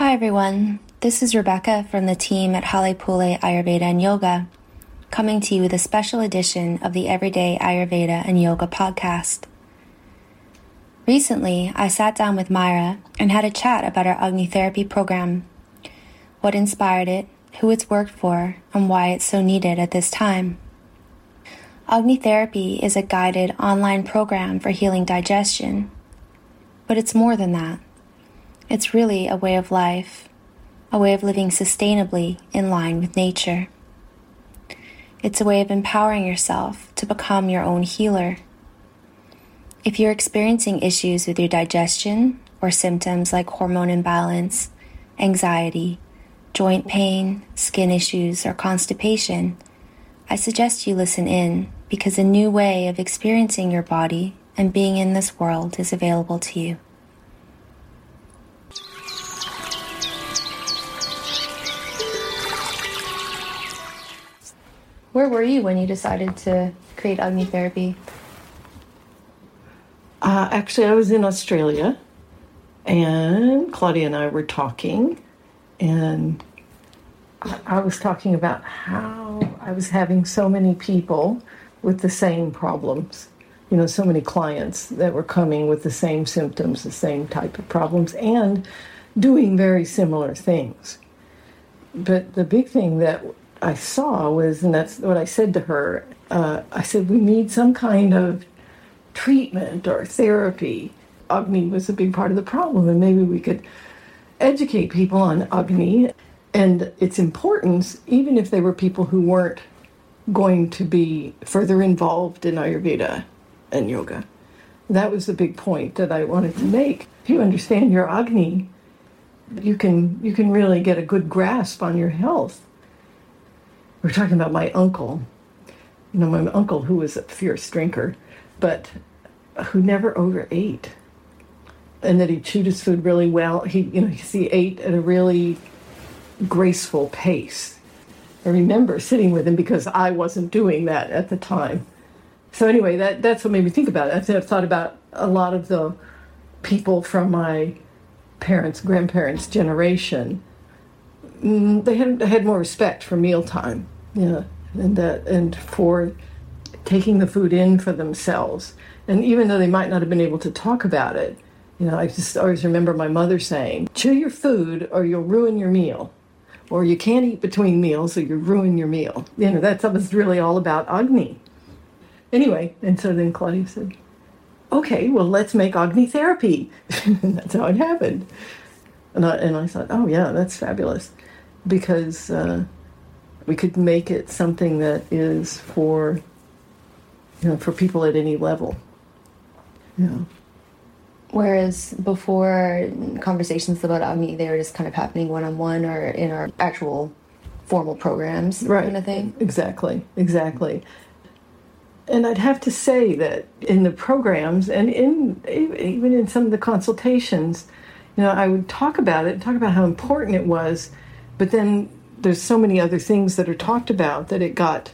Hi, everyone. This is Rebecca from the team at Halepule Ayurveda and Yoga, coming to you with a special edition of the Everyday Ayurveda and Yoga podcast. Recently, I sat down with Myra and had a chat about our Agni therapy program, what inspired it, who it's worked for, and why it's so needed at this time. Agni therapy is a guided online program for healing digestion, but it's more than that. It's really a way of life, a way of living sustainably in line with nature. It's a way of empowering yourself to become your own healer. If you're experiencing issues with your digestion or symptoms like hormone imbalance, anxiety, joint pain, skin issues, or constipation, I suggest you listen in because a new way of experiencing your body and being in this world is available to you. Where were you when you decided to create Agni therapy? Uh, actually, I was in Australia, and Claudia and I were talking, and I was talking about how I was having so many people with the same problems. You know, so many clients that were coming with the same symptoms, the same type of problems, and doing very similar things. But the big thing that I saw was, and that's what I said to her, uh, I said, we need some kind of treatment or therapy. Agni was a big part of the problem, and maybe we could educate people on Agni and its importance, even if they were people who weren't going to be further involved in Ayurveda and yoga. That was the big point that I wanted to make. If you understand your Agni, you can you can really get a good grasp on your health. We're talking about my uncle. You know, my uncle who was a fierce drinker, but who never overate. And that he chewed his food really well. He you know, he ate at a really graceful pace I remember sitting with him because I wasn't doing that at the time. So anyway, that that's what made me think about it. I've thought about a lot of the people from my parents, grandparents' generation. Mm, they had had more respect for mealtime, yeah, and that and for taking the food in for themselves. And even though they might not have been able to talk about it, you know, I just always remember my mother saying, "Chew your food, or you'll ruin your meal." or you can't eat between meals or you ruin your meal. You know, that was really all about Agni. Anyway, and so then Claudia said, okay, well, let's make Agni therapy. and that's how it happened. And I, and I thought, oh, yeah, that's fabulous. Because uh, we could make it something that is for, you know, for people at any level. Yeah. Whereas before conversations about Agni, they were just kind of happening one on one or in our actual formal programs, right. kind of thing. Exactly, exactly. And I'd have to say that in the programs and in even in some of the consultations, you know, I would talk about it, talk about how important it was, but then there's so many other things that are talked about that it got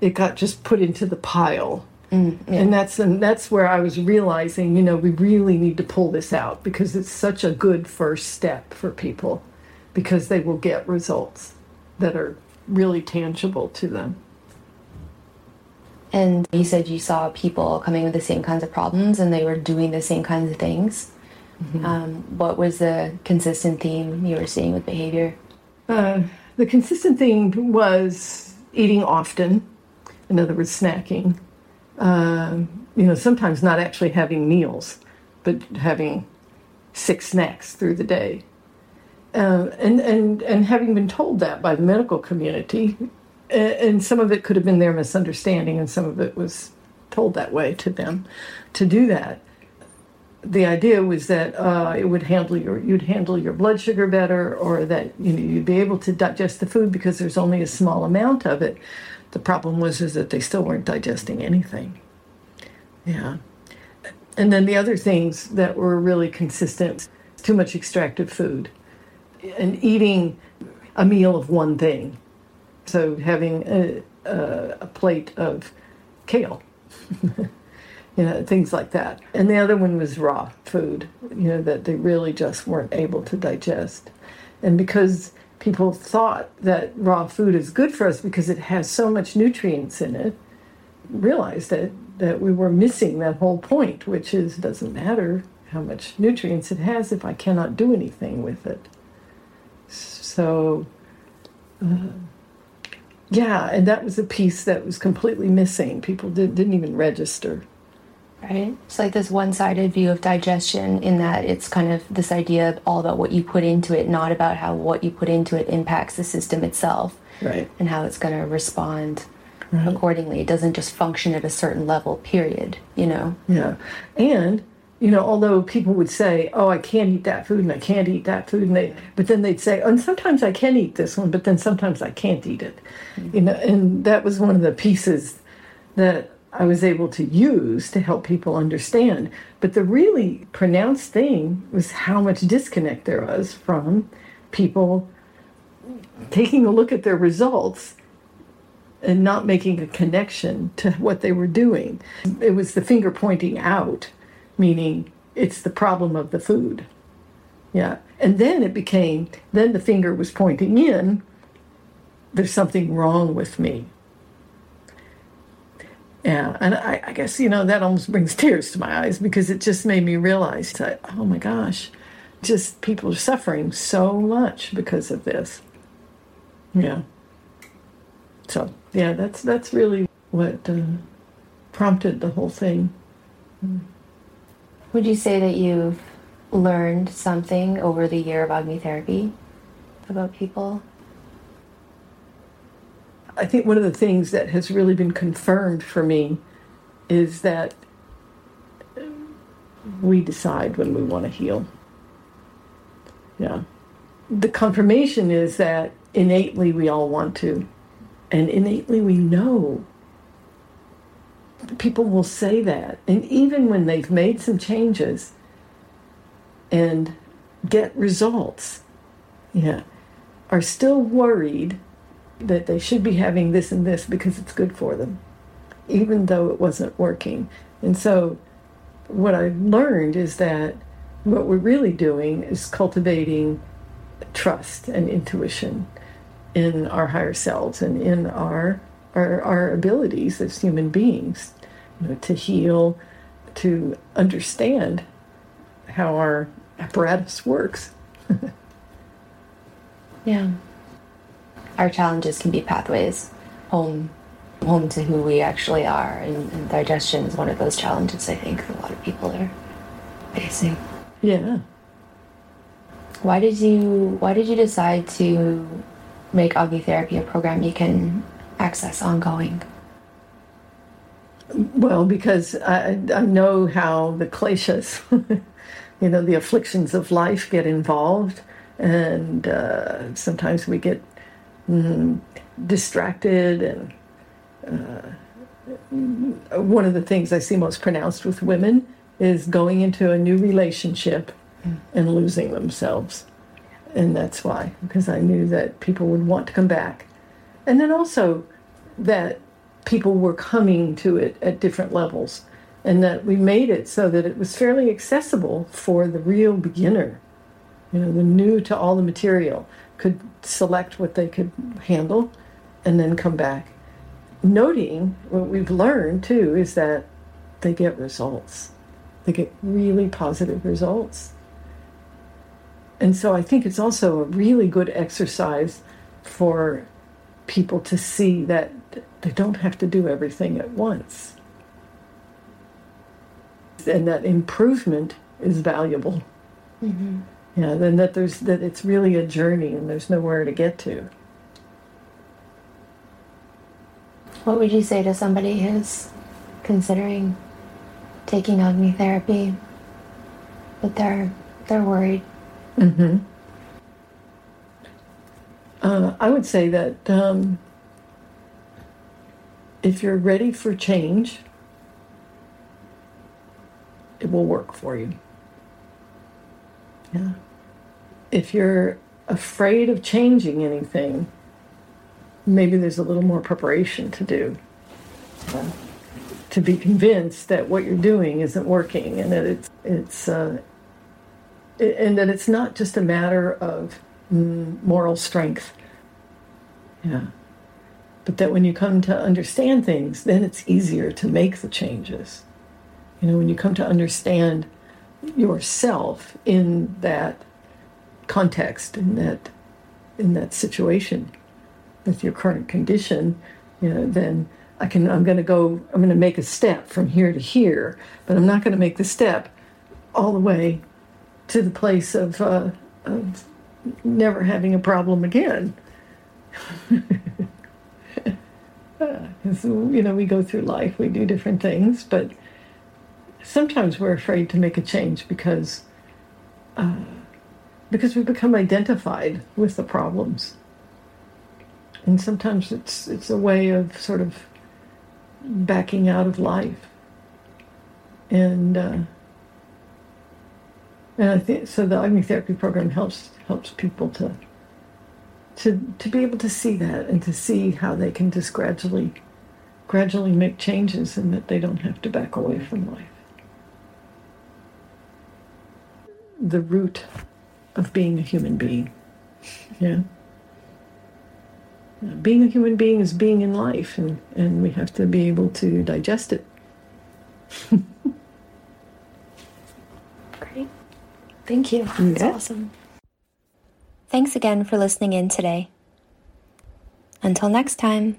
it got just put into the pile Mm, yeah. And that's and that's where I was realizing, you know, we really need to pull this out because it's such a good first step for people because they will get results that are really tangible to them. And you said you saw people coming with the same kinds of problems and they were doing the same kinds of things. Mm-hmm. Um, what was the consistent theme you were seeing with behavior? Uh, the consistent thing was eating often, in other words, snacking, uh, you know, sometimes not actually having meals, but having six snacks through the day. Uh, and, and, and having been told that by the medical community, and some of it could have been their misunderstanding, and some of it was told that way to them to do that. The idea was that uh, it would handle your you'd handle your blood sugar better, or that you know you'd be able to digest the food because there's only a small amount of it. The problem was is that they still weren't digesting anything. Yeah. And then the other things that were really consistent too much extracted food and eating a meal of one thing. So having a, a, a plate of kale, you know, things like that. And the other one was raw food, you know, that they really just weren't able to digest. And because people thought that raw food is good for us because it has so much nutrients in it, realized that, that we were missing that whole point, which is doesn't matter how much nutrients it has if I cannot do anything with it. So, uh, yeah, and that was a piece that was completely missing. People did, didn't even register. Right? It's like this one sided view of digestion, in that it's kind of this idea of all about what you put into it, not about how what you put into it impacts the system itself. Right. And how it's going to respond right. accordingly. It doesn't just function at a certain level, period, you know? Yeah. And you know, although people would say, "Oh, I can't eat that food and I can't eat that food," and they, but then they'd say, "And sometimes I can eat this one, but then sometimes I can't eat it," mm-hmm. you know, and that was one of the pieces that I was able to use to help people understand. But the really pronounced thing was how much disconnect there was from people taking a look at their results and not making a connection to what they were doing. It was the finger pointing out meaning it's the problem of the food. Yeah. And then it became, then the finger was pointing in, there's something wrong with me. Yeah. And I, I guess, you know, that almost brings tears to my eyes because it just made me realize that, oh my gosh, just people are suffering so much because of this. Yeah. So, yeah, that's, that's really what uh, prompted the whole thing. Would you say that you've learned something over the year of Agni therapy about people? I think one of the things that has really been confirmed for me is that we decide when we want to heal. Yeah. The confirmation is that innately we all want to, and innately we know people will say that. And even when they've made some changes and get results, yeah, are still worried that they should be having this and this because it's good for them, even though it wasn't working. And so, what I learned is that what we're really doing is cultivating trust and intuition in our higher selves and in our our, our abilities as human beings you know, to heal, to understand how our apparatus works. yeah. Our challenges can be pathways home home to who we actually are and, and digestion is one of those challenges I think a lot of people are facing. Yeah. Why did you why did you decide to make Agni therapy a program you can access ongoing? Well, because I, I know how the kleshas, you know, the afflictions of life get involved, and uh, sometimes we get mm, distracted. And uh, one of the things I see most pronounced with women is going into a new relationship and losing themselves. And that's why, because I knew that people would want to come back. And then also, that people were coming to it at different levels and that we made it so that it was fairly accessible for the real beginner you know the new to all the material could select what they could handle and then come back noting what we've learned too is that they get results they get really positive results and so i think it's also a really good exercise for people to see that they don't have to do everything at once. And that improvement is valuable. Mm-hmm. Yeah, then that there's that it's really a journey and there's nowhere to get to. What would you say to somebody who's considering taking Agni therapy, but they're they're worried? Mm-hmm. Uh, I would say that um, if you're ready for change, it will work for you. Yeah. If you're afraid of changing anything, maybe there's a little more preparation to do. Uh, to be convinced that what you're doing isn't working and that it's it's uh, and that it's not just a matter of moral strength. Yeah. But that when you come to understand things, then it's easier to make the changes. You know, when you come to understand yourself in that context, in that in that situation, with your current condition, you know, then I can I'm going to go I'm going to make a step from here to here, but I'm not going to make the step all the way to the place of, uh, of never having a problem again. so, you know, we go through life, we do different things, but sometimes we're afraid to make a change because uh, because we become identified with the problems, and sometimes it's it's a way of sort of backing out of life, and uh, and I think so. The Agni therapy program helps helps people to to to be able to see that and to see how they can just gradually gradually make changes and that they don't have to back away from life. The root of being a human being. Yeah. Being a human being is being in life, and, and we have to be able to digest it. Great. Thank you. That's yeah. awesome. Thanks again for listening in today. Until next time.